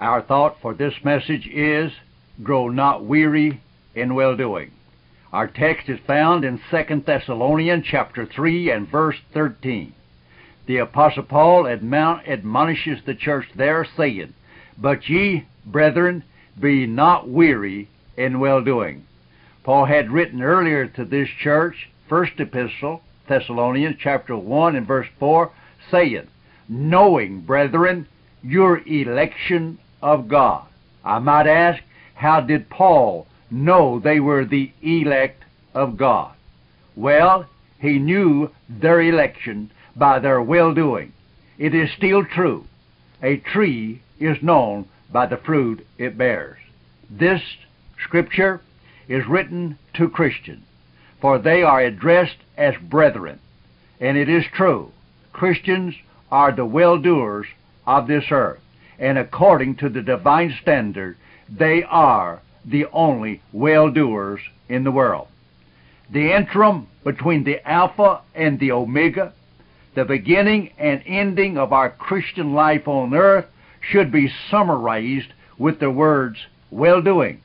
Our thought for this message is grow not weary in well doing. Our text is found in 2 Thessalonians chapter 3 and verse 13. The apostle Paul admonishes the church there saying, But ye, brethren, be not weary in well doing. Paul had written earlier to this church, first epistle, Thessalonians chapter 1 and verse 4, saying, Knowing, brethren, your election of God. I might ask, how did Paul know they were the elect of God? Well, he knew their election by their well doing. It is still true. A tree is known by the fruit it bears. This scripture is written to Christians, for they are addressed as brethren. And it is true. Christians are the well doers of this earth and according to the divine standard, they are the only well doers in the world. The interim between the Alpha and the Omega, the beginning and ending of our Christian life on earth, should be summarized with the words well doing,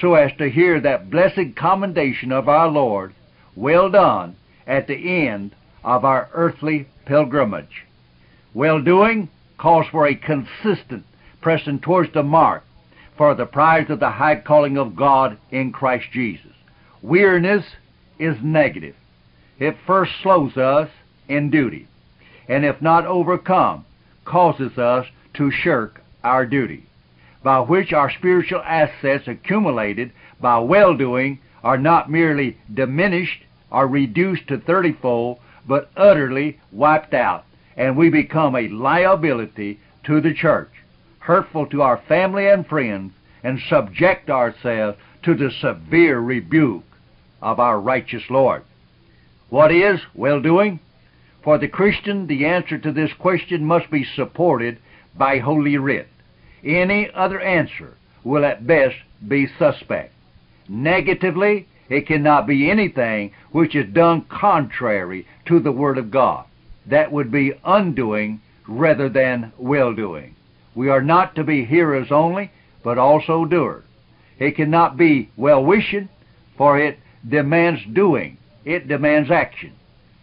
so as to hear that blessed commendation of our Lord, well done, at the end of our earthly pilgrimage. Well doing calls for a consistent pressing towards the mark for the prize of the high calling of God in Christ Jesus. Weariness is negative. It first slows us in duty, and if not overcome, causes us to shirk our duty, by which our spiritual assets accumulated by well doing are not merely diminished or reduced to thirtyfold, but utterly wiped out and we become a liability to the church, hurtful to our family and friends, and subject ourselves to the severe rebuke of our righteous Lord. What is well doing? For the Christian, the answer to this question must be supported by Holy Writ. Any other answer will at best be suspect. Negatively, it cannot be anything which is done contrary to the Word of God that would be undoing rather than well doing. We are not to be hearers only, but also doers. It cannot be well wishing, for it demands doing, it demands action.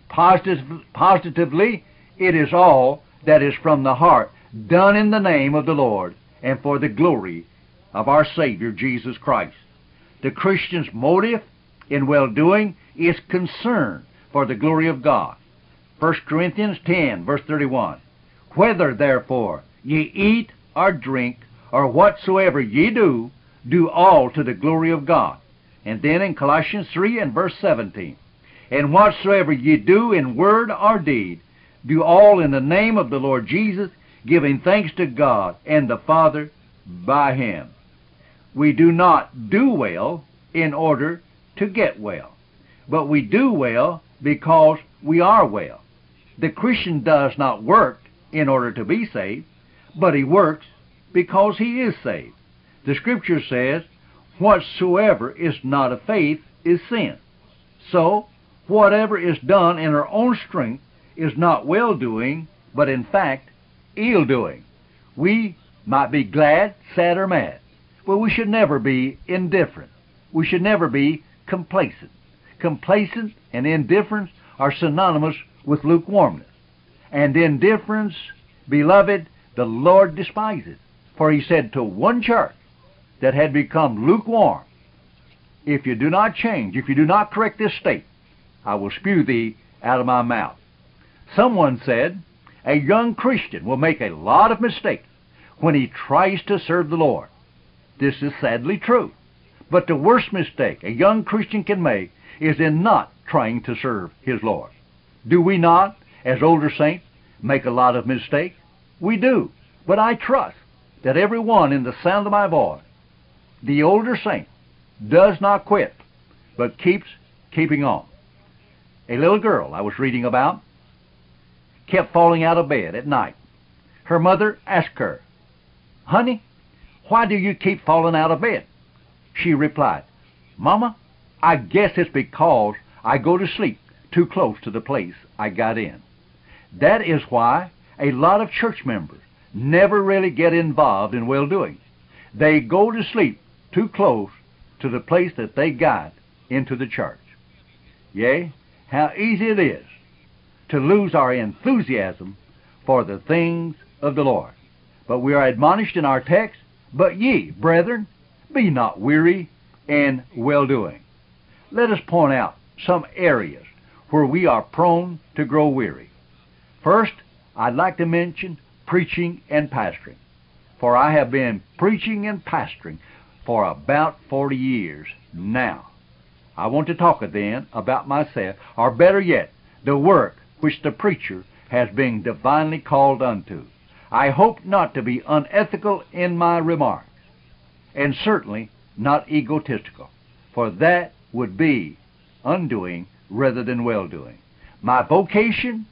Positive, positively, it is all that is from the heart, done in the name of the Lord and for the glory of our Savior Jesus Christ. The Christian's motive in well doing is concern for the glory of God. 1 Corinthians 10, verse 31. Whether, therefore, ye eat or drink, or whatsoever ye do, do all to the glory of God. And then in Colossians 3 and verse 17. And whatsoever ye do in word or deed, do all in the name of the Lord Jesus, giving thanks to God and the Father by Him. We do not do well in order to get well, but we do well because we are well. The Christian does not work in order to be saved, but he works because he is saved. The Scripture says, Whatsoever is not of faith is sin. So, whatever is done in our own strength is not well doing, but in fact, ill doing. We might be glad, sad, or mad, but we should never be indifferent. We should never be complacent. Complacent and indifference are synonymous with lukewarmness. And indifference, beloved, the Lord despises. For he said to one church that had become lukewarm, If you do not change, if you do not correct this state, I will spew thee out of my mouth. Someone said, a young Christian will make a lot of mistakes when he tries to serve the Lord. This is sadly true. But the worst mistake a young Christian can make is in not trying to serve his Lord. Do we not, as older saints, make a lot of mistakes? We do. But I trust that every one in the sound of my voice, the older saint, does not quit, but keeps keeping on. A little girl I was reading about kept falling out of bed at night. Her mother asked her, Honey, why do you keep falling out of bed? She replied, Mama, I guess it's because I go to sleep too close to the place I got in. That is why a lot of church members never really get involved in well doing. They go to sleep too close to the place that they got into the church. Yea, how easy it is to lose our enthusiasm for the things of the Lord. But we are admonished in our text, But ye, brethren, be not weary in well doing. Let us point out some areas where we are prone to grow weary. First, I'd like to mention preaching and pastoring. For I have been preaching and pastoring for about 40 years now. I want to talk then about myself, or better yet, the work which the preacher has been divinely called unto. I hope not to be unethical in my remarks, and certainly not egotistical, for that would be undoing rather than well doing. My vocation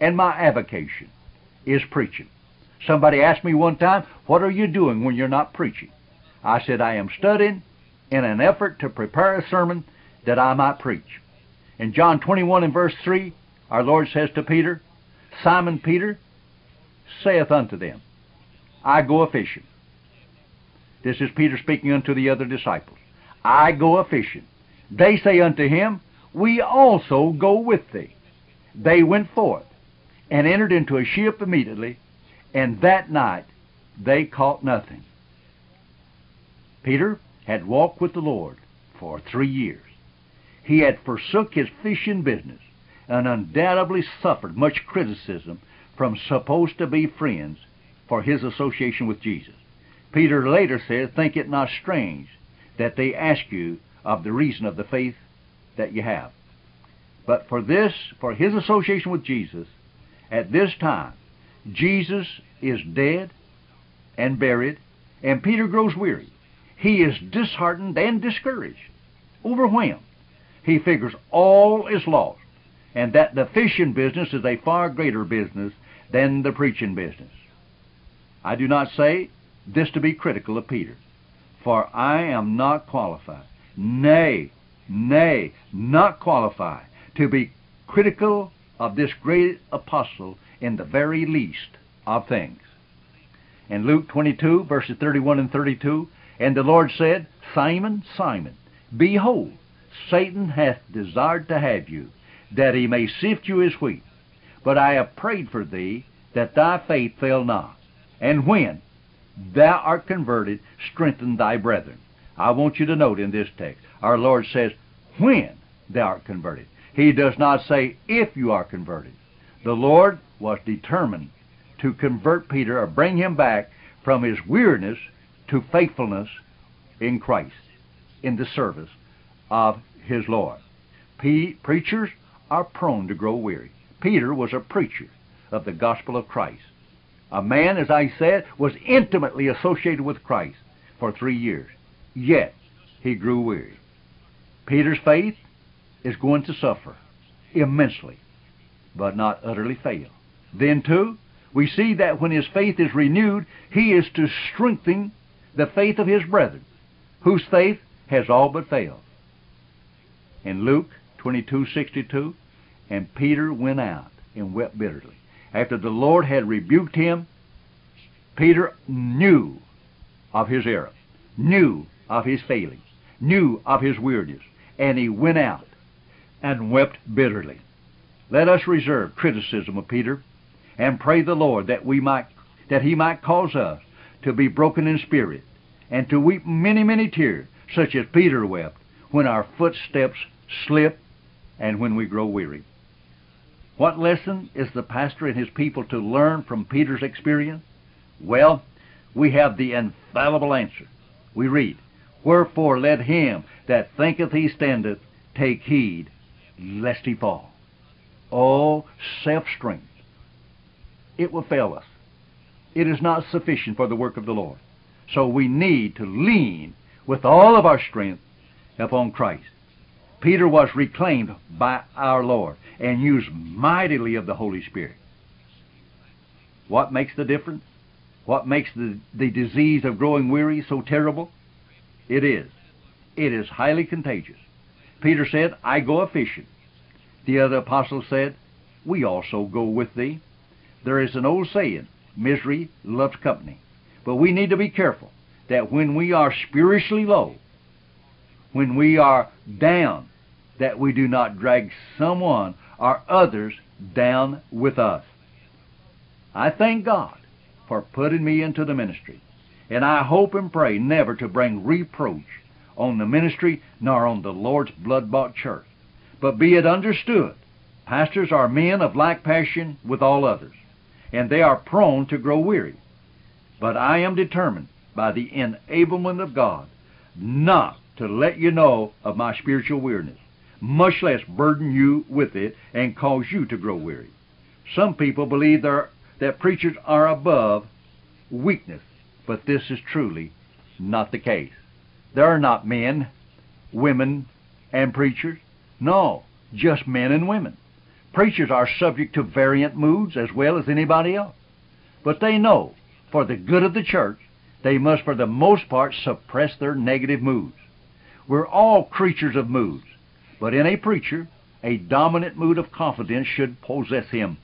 and my avocation is preaching. Somebody asked me one time, What are you doing when you're not preaching? I said, I am studying in an effort to prepare a sermon that I might preach. In John 21 and verse 3, our Lord says to Peter, Simon Peter saith unto them, I go a fishing. This is Peter speaking unto the other disciples. I go a fishing. They say unto him, We also go with thee. They went forth and entered into a ship immediately, and that night they caught nothing. Peter had walked with the Lord for three years. He had forsook his fishing business and undoubtedly suffered much criticism from supposed to be friends for his association with Jesus. Peter later says, Think it not strange that they ask you of the reason of the faith that you have. But for this, for his association with Jesus, at this time, Jesus is dead and buried, and Peter grows weary. He is disheartened and discouraged, overwhelmed. He figures all is lost, and that the fishing business is a far greater business than the preaching business. I do not say this to be critical of Peter, for I am not qualified, nay, nay, not qualify, to be critical of this great apostle in the very least of things. In Luke 22, verses 31 and 32, and the Lord said, Simon, Simon, behold, Satan hath desired to have you, that he may sift you as wheat. But I have prayed for thee, that thy faith fail not. And when thou art converted, strengthen thy brethren. I want you to note in this text, our Lord says, when thou art converted. He does not say, if you are converted. The Lord was determined to convert Peter or bring him back from his weariness to faithfulness in Christ, in the service of his Lord. preachers are prone to grow weary. Peter was a preacher of the gospel of Christ. A man, as I said, was intimately associated with Christ for three years. Yet, he grew weary. Peter's faith is going to suffer immensely, but not utterly fail. Then, too, we see that when his faith is renewed, he is to strengthen the faith of his brethren, whose faith has all but failed. In Luke 22:62, and Peter went out and wept bitterly. After the Lord had rebuked him, Peter knew of his error, knew of his failing, knew of his weariness, and he went out and wept bitterly. Let us reserve criticism of Peter and pray the Lord that we might that he might cause us to be broken in spirit and to weep many, many tears, such as Peter wept when our footsteps slip and when we grow weary. What lesson is the pastor and his people to learn from Peter's experience? Well, we have the infallible answer. We read, Wherefore let him that thinketh he standeth take heed lest he fall. Oh, self strength. It will fail us. It is not sufficient for the work of the Lord. So we need to lean with all of our strength upon Christ. Peter was reclaimed by our Lord and used mightily of the Holy Spirit. What makes the difference? What makes the, the disease of growing weary so terrible? It is. It is highly contagious. Peter said, I go a fishing. The other apostles said, We also go with thee. There is an old saying, Misery loves company. But we need to be careful that when we are spiritually low, when we are down, that we do not drag someone or others down with us. I thank God for putting me into the ministry, and I hope and pray never to bring reproach on the ministry nor on the Lord's blood-bought church. But be it understood, pastors are men of like passion with all others, and they are prone to grow weary. But I am determined by the enablement of God not to let you know of my spiritual weariness, much less burden you with it and cause you to grow weary. Some people believe that preachers are above weakness, but this is truly not the case. There are not men, women, and preachers. No, just men and women. Preachers are subject to variant moods as well as anybody else. But they know, for the good of the church, they must for the most part suppress their negative moods. We're all creatures of moods, but in a preacher, a dominant mood of confidence should possess him.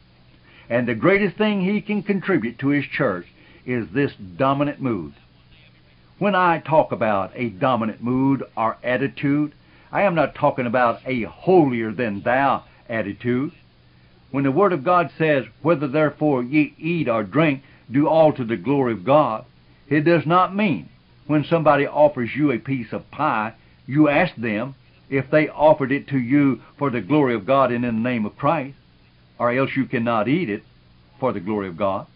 And the greatest thing he can contribute to his church is this dominant mood. When I talk about a dominant mood or attitude, I am not talking about a holier than thou attitude. When the Word of God says, Whether therefore ye eat or drink, do all to the glory of God, it does not mean when somebody offers you a piece of pie, you ask them if they offered it to you for the glory of God and in the name of Christ, or else you cannot eat it for the glory of God.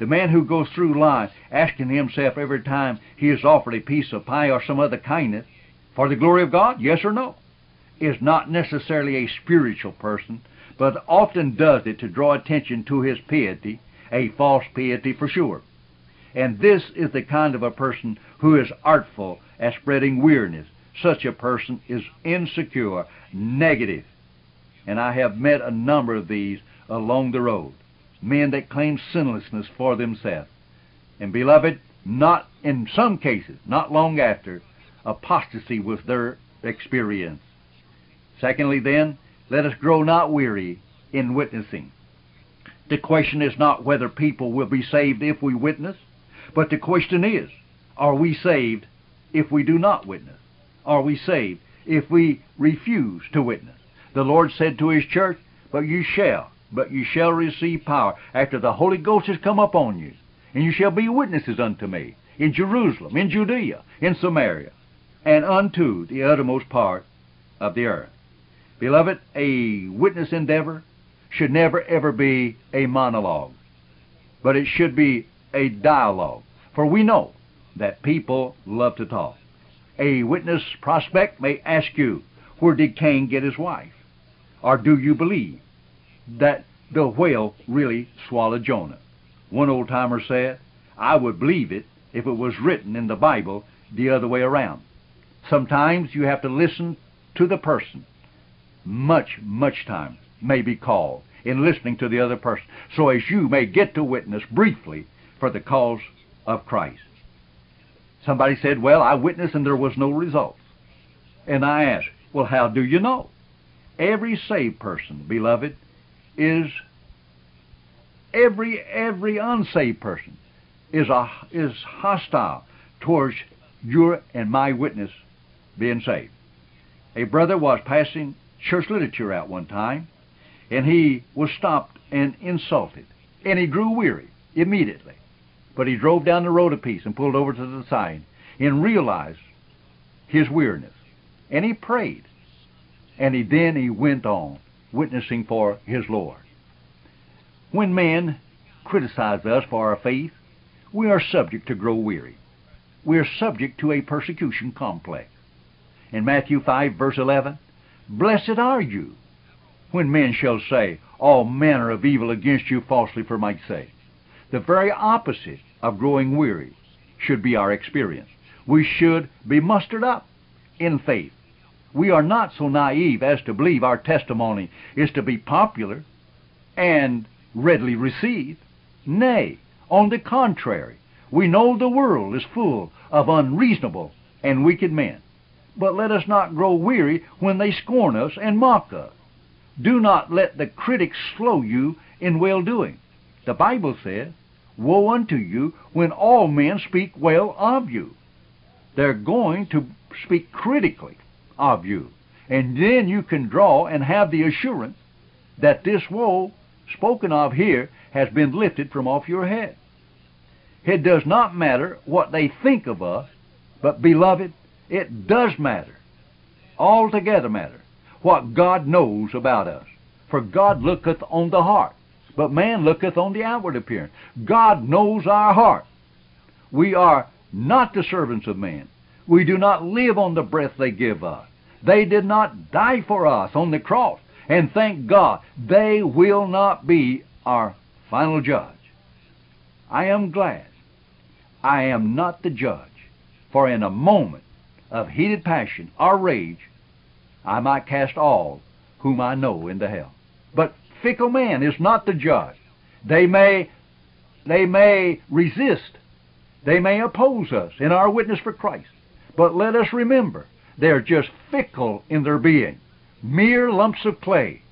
The man who goes through life asking himself every time he is offered a piece of pie or some other kindness, for the glory of God, yes or no, is not necessarily a spiritual person, but often does it to draw attention to his piety, a false piety for sure. And this is the kind of a person who is artful at spreading weariness. Such a person is insecure, negative. And I have met a number of these along the road men that claim sinlessness for themselves. And beloved, not in some cases, not long after, apostasy was their experience. Secondly, then, let us grow not weary in witnessing. The question is not whether people will be saved if we witness, but the question is, are we saved if we do not witness? Are we saved if we refuse to witness? The Lord said to His church, But you shall but you shall receive power after the Holy Ghost has come upon you. And you shall be witnesses unto me in Jerusalem, in Judea, in Samaria, and unto the uttermost part of the earth. Beloved, a witness endeavor should never ever be a monologue, but it should be a dialogue. For we know that people love to talk. A witness prospect may ask you, Where did Cain get his wife? Or do you believe that the whale really swallowed Jonah. One old timer said, I would believe it if it was written in the Bible the other way around. Sometimes you have to listen to the person. Much, much time may be called in listening to the other person, so as you may get to witness briefly for the cause of Christ. Somebody said, Well, I witnessed and there was no results. And I asked, Well, how do you know? Every saved person, beloved, is every every unsaved person is a is hostile towards your and my witness being saved. A brother was passing church literature out one time, and he was stopped and insulted, and he grew weary immediately. But he drove down the road a piece and pulled over to the side and realized his weariness, and he prayed, and he then he went on witnessing for his Lord. When men criticize us for our faith, we are subject to grow weary. We are subject to a persecution complex. In Matthew 5, verse 11, Blessed are you when men shall say all manner of evil against you falsely for my sake. The very opposite of growing weary should be our experience. We should be mustered up in faith we are not so naive as to believe our testimony is to be popular and readily received. Nay, on the contrary, we know the world is full of unreasonable and wicked men. But let us not grow weary when they scorn us and mock us. Do not let the critics slow you in well doing. The Bible says, Woe unto you when all men speak well of you. They're going to speak critically of you. And then you can draw and have the assurance that this woe spoken of here has been lifted from off your head. It does not matter what they think of us, but beloved, it does matter. Altogether matter. What God knows about us. For God looketh on the heart, but man looketh on the outward appearance. God knows our heart. We are not the servants of man. We do not live on the breath they give us. They did not die for us on the cross. And thank God, they will not be our final judge. I am glad I am not the judge, for in a moment of heated passion or rage, I might cast all whom I know into hell. But fickle man is not the judge. They may, they may resist. They may oppose us in our witness for Christ. But let us remember, they're just fickle in their being, mere lumps of clay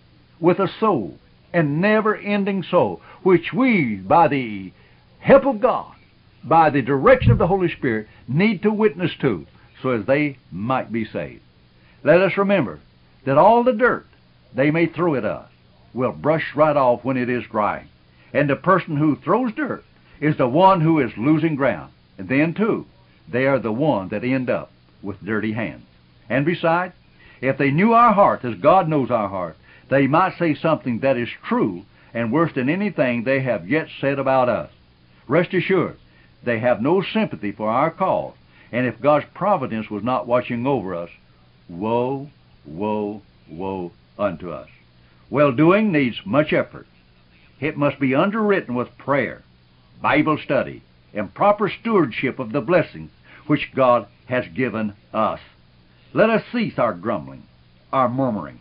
with a soul, and never-ending soul, which we, by the help of God, by the direction of the Holy Spirit, need to witness to, so as they might be saved. Let us remember that all the dirt they may throw at us will brush right off when it is dry. And the person who throws dirt is the one who is losing ground. And then, too, they are the one that end up with dirty hands. And besides, if they knew our heart as God knows our heart, they might say something that is true and worse than anything they have yet said about us. Rest assured, they have no sympathy for our cause, and if God's providence was not watching over us, woe, woe, woe unto us. Well doing needs much effort. It must be underwritten with prayer, Bible study, and proper stewardship of the blessings which God has given us. Let us cease our grumbling, our murmuring,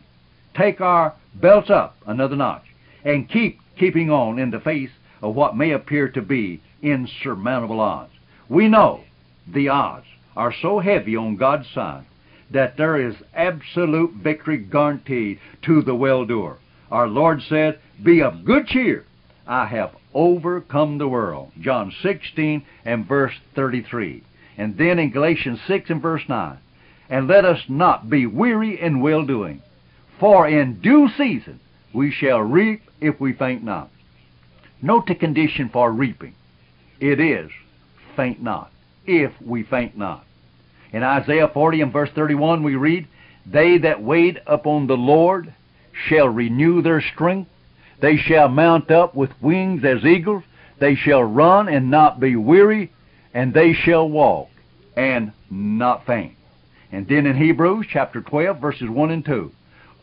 take our belts up another notch, and keep keeping on in the face of what may appear to be insurmountable odds. We know the odds are so heavy on God's side that there is absolute victory guaranteed to the well-doer. Our Lord said, Be of good cheer. I have overcome the world. John 16 and verse 33. And then in Galatians 6 and verse 9. And let us not be weary in well-doing. For in due season we shall reap if we faint not. Note the condition for reaping. It is, faint not, if we faint not. In Isaiah 40 and verse 31 we read, They that wait upon the Lord shall renew their strength. They shall mount up with wings as eagles. They shall run and not be weary, and they shall walk and not faint. And then in Hebrews chapter 12 verses 1 and 2,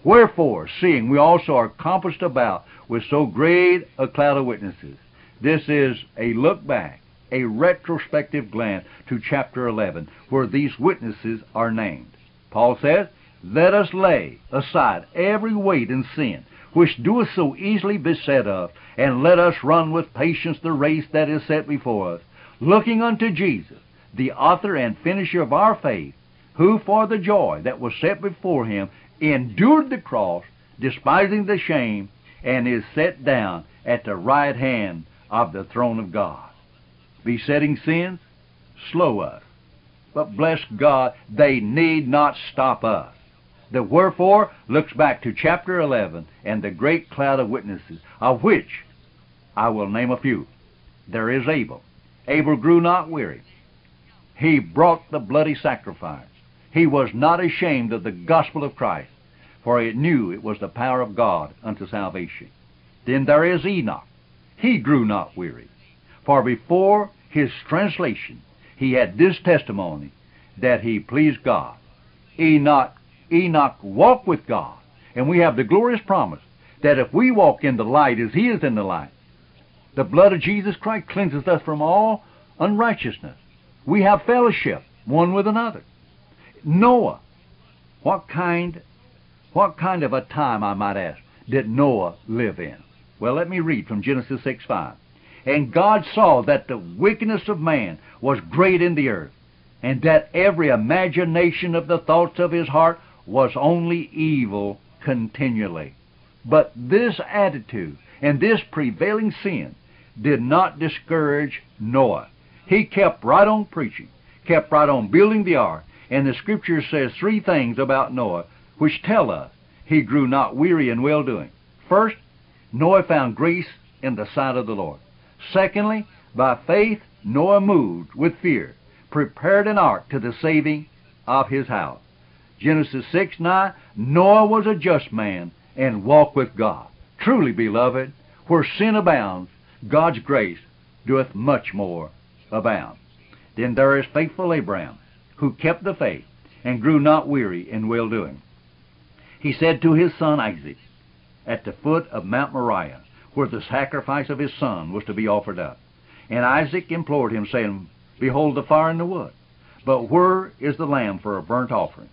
Wherefore, seeing we also are compassed about with so great a cloud of witnesses, this is a look back, a retrospective glance to chapter 11, where these witnesses are named. Paul says, Let us lay aside every weight and sin, which doeth so easily beset us, and let us run with patience the race that is set before us, looking unto Jesus, the author and finisher of our faith, who for the joy that was set before him endured the cross, despising the shame, and is set down at the right hand of the throne of God. Besetting sins slow us, but bless God, they need not stop us. The wherefore looks back to chapter 11 and the great cloud of witnesses, of which I will name a few. There is Abel. Abel grew not weary. He brought the bloody sacrifice. He was not ashamed of the gospel of Christ, for he knew it was the power of God unto salvation. Then there is Enoch. He grew not weary. For before his translation he had this testimony that he pleased God. Enoch, Enoch walked with God. And we have the glorious promise that if we walk in the light as he is in the light, the blood of Jesus Christ cleanses us from all unrighteousness. We have fellowship one with another. Noah. What kind, what kind of a time, I might ask, did Noah live in? Well, let me read from Genesis 6 5. And God saw that the wickedness of man was great in the earth, and that every imagination of the thoughts of his heart was only evil continually. But this attitude and this prevailing sin did not discourage Noah. He kept right on preaching, kept right on building the ark, and the scripture says three things about Noah which tell us he grew not weary in well doing. First, Noah found grace in the sight of the Lord. Secondly, by faith Noah moved with fear, prepared an ark to the saving of his house. Genesis 6 9, Noah was a just man and walked with God. Truly, beloved, where sin abounds, God's grace doeth much more abound. Then there is faithful Abraham, who kept the faith and grew not weary in well doing. He said to his son Isaac, at the foot of Mount Moriah, where the sacrifice of his son was to be offered up. And Isaac implored him, saying, Behold the fire and the wood, but where is the lamb for a burnt offering?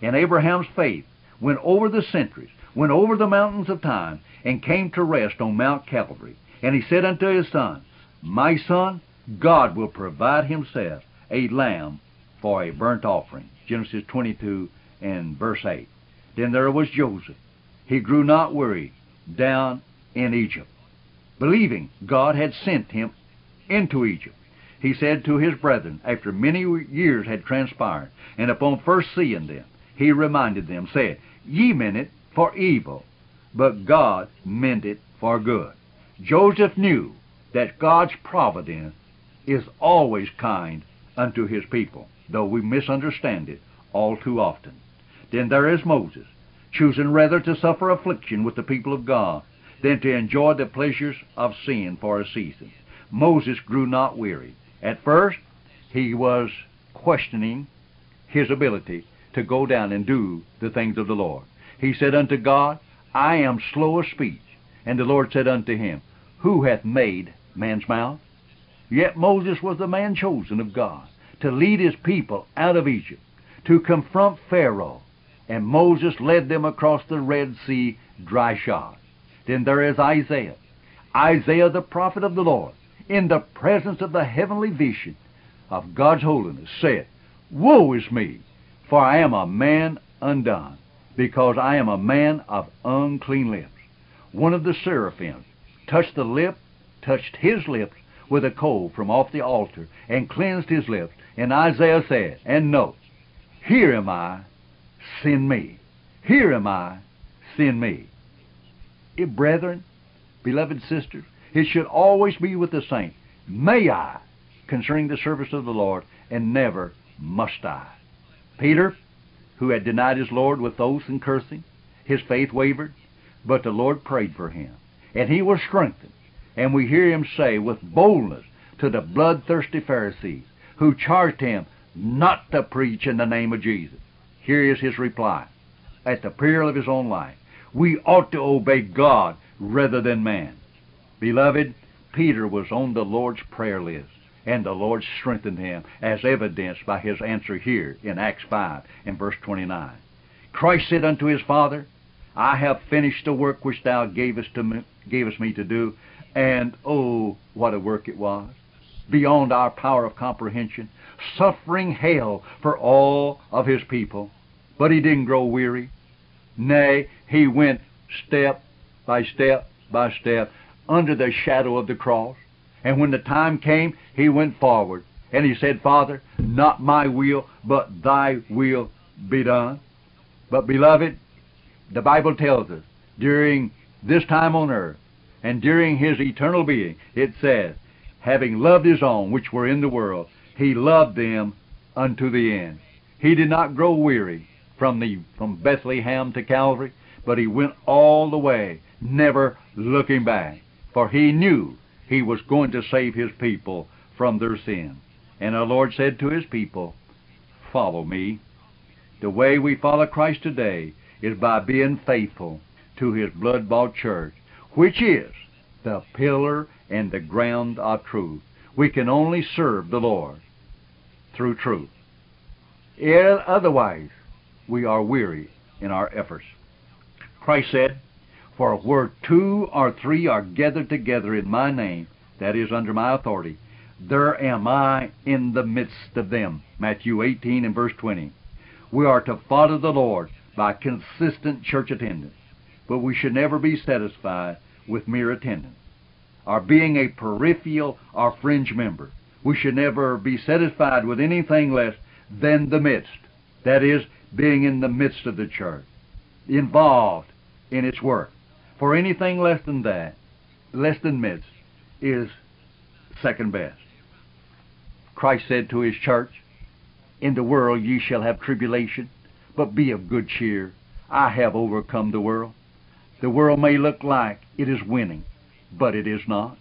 And Abraham's faith went over the centuries, went over the mountains of time, and came to rest on Mount Calvary. And he said unto his son, My son, God will provide himself a lamb for a burnt offering. Genesis 22 and verse 8. Then there was Joseph. He grew not weary down in Egypt, believing God had sent him into Egypt. He said to his brethren, after many years had transpired, and upon first seeing them, he reminded them, saying, Ye meant it for evil, but God meant it for good. Joseph knew that God's providence is always kind unto his people, though we misunderstand it all too often. Then there is Moses, choosing rather to suffer affliction with the people of God than to enjoy the pleasures of sin for a season. Moses grew not weary. At first, he was questioning his ability to go down and do the things of the Lord. He said unto God, I am slow of speech. And the Lord said unto him, Who hath made man's mouth? Yet Moses was the man chosen of God to lead his people out of Egypt, to confront Pharaoh. And Moses led them across the Red Sea dry shod. Then there is Isaiah. Isaiah, the prophet of the Lord, in the presence of the heavenly vision of God's holiness, said, Woe is me, for I am a man undone, because I am a man of unclean lips. One of the seraphims touched the lip, touched his lips with a coal from off the altar, and cleansed his lips. And Isaiah said, and note, Here am I, send me. Here am I, send me. If, brethren, beloved sisters, it should always be with the saints, may I, concerning the service of the Lord, and never must I. Peter, who had denied his Lord with oaths and cursing, his faith wavered, but the Lord prayed for him, and he was strengthened. And we hear him say with boldness to the bloodthirsty Pharisees, who charged him not to preach in the name of Jesus. Here is his reply, at the peril of his own life. We ought to obey God rather than man. Beloved, Peter was on the Lord's prayer list, and the Lord strengthened him, as evidenced by his answer here in Acts 5 and verse 29. Christ said unto his Father, I have finished the work which thou gavest, to me, gavest me to do, and oh, what a work it was, beyond our power of comprehension, suffering hell for all of his people. But he didn't grow weary. Nay, he went step by step by step under the shadow of the cross. And when the time came, he went forward. And he said, Father, not my will, but thy will be done. But, beloved, the Bible tells us during this time on earth and during his eternal being, it says, having loved his own which were in the world, he loved them unto the end. He did not grow weary from the from Bethlehem to Calvary, but he went all the way, never looking back for he knew he was going to save his people from their sin. And our Lord said to his people, Follow me. The way we follow Christ today is by being faithful to his blood bought church, which is the pillar and the ground of truth. We can only serve the Lord through truth. Otherwise, we are weary in our efforts. Christ said, for where two or three are gathered together in my name, that is, under my authority, there am I in the midst of them. Matthew 18 and verse 20. We are to follow the Lord by consistent church attendance, but we should never be satisfied with mere attendance. or being a peripheral or fringe member. We should never be satisfied with anything less than the midst. That is, being in the midst of the church, involved in its work. For anything less than that, less than midst, is second best. Christ said to his church, In the world ye shall have tribulation, but be of good cheer. I have overcome the world. The world may look like it is winning, but it is not.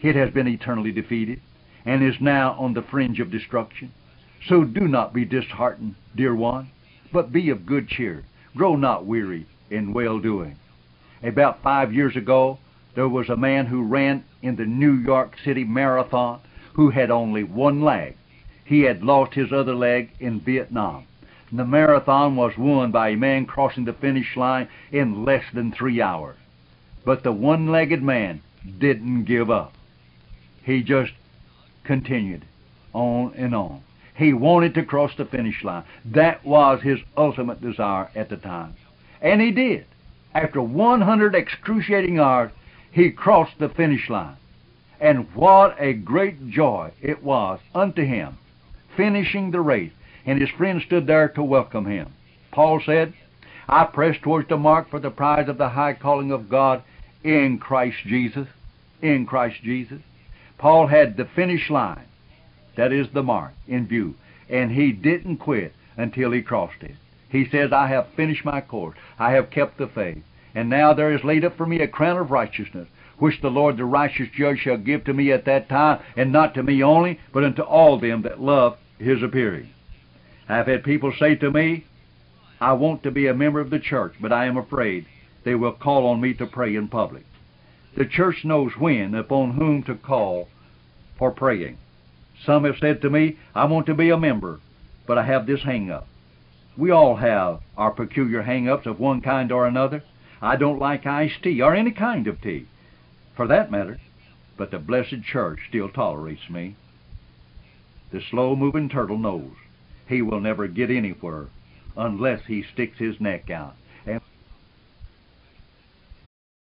It has been eternally defeated and is now on the fringe of destruction. So do not be disheartened, dear one, but be of good cheer. Grow not weary in well doing. About five years ago, there was a man who ran in the New York City Marathon who had only one leg. He had lost his other leg in Vietnam. The marathon was won by a man crossing the finish line in less than three hours. But the one legged man didn't give up. He just continued on and on. He wanted to cross the finish line. That was his ultimate desire at the time. And he did. After 100 excruciating hours, he crossed the finish line. And what a great joy it was unto him, finishing the race. And his friends stood there to welcome him. Paul said, I press towards the mark for the prize of the high calling of God in Christ Jesus. In Christ Jesus. Paul had the finish line, that is the mark, in view, and he didn't quit until he crossed it. He says, I have finished my course. I have kept the faith. And now there is laid up for me a crown of righteousness, which the Lord the righteous judge shall give to me at that time, and not to me only, but unto all them that love his appearing. I have had people say to me, I want to be a member of the church, but I am afraid they will call on me to pray in public. The church knows when, upon whom to call for praying. Some have said to me, I want to be a member, but I have this hang up. We all have our peculiar hang ups of one kind or another. I don't like iced tea, or any kind of tea, for that matter, but the blessed church still tolerates me. The slow moving turtle knows he will never get anywhere unless he sticks his neck out